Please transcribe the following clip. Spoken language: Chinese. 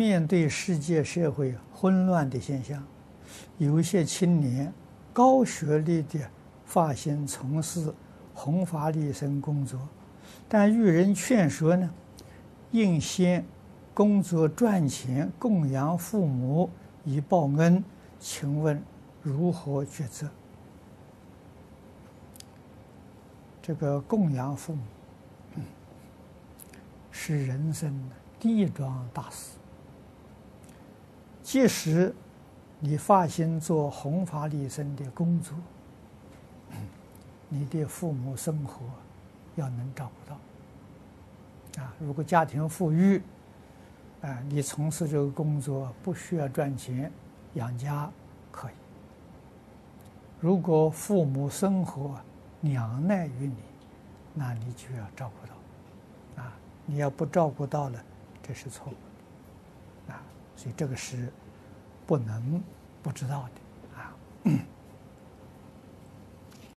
面对世界社会混乱的现象，有些青年高学历的发心从事弘法利生工作，但遇人劝说呢，应先工作赚钱供养父母以报恩，请问如何抉择？这个供养父母，是人生第一桩大事。即使你发心做弘法利生的工作，你的父母生活要能照顾到。啊，如果家庭富裕，啊，你从事这个工作不需要赚钱养家可以。如果父母生活两难于你，那你就要照顾到。啊，你要不照顾到了，这是错误。所以这个是不能不知道的。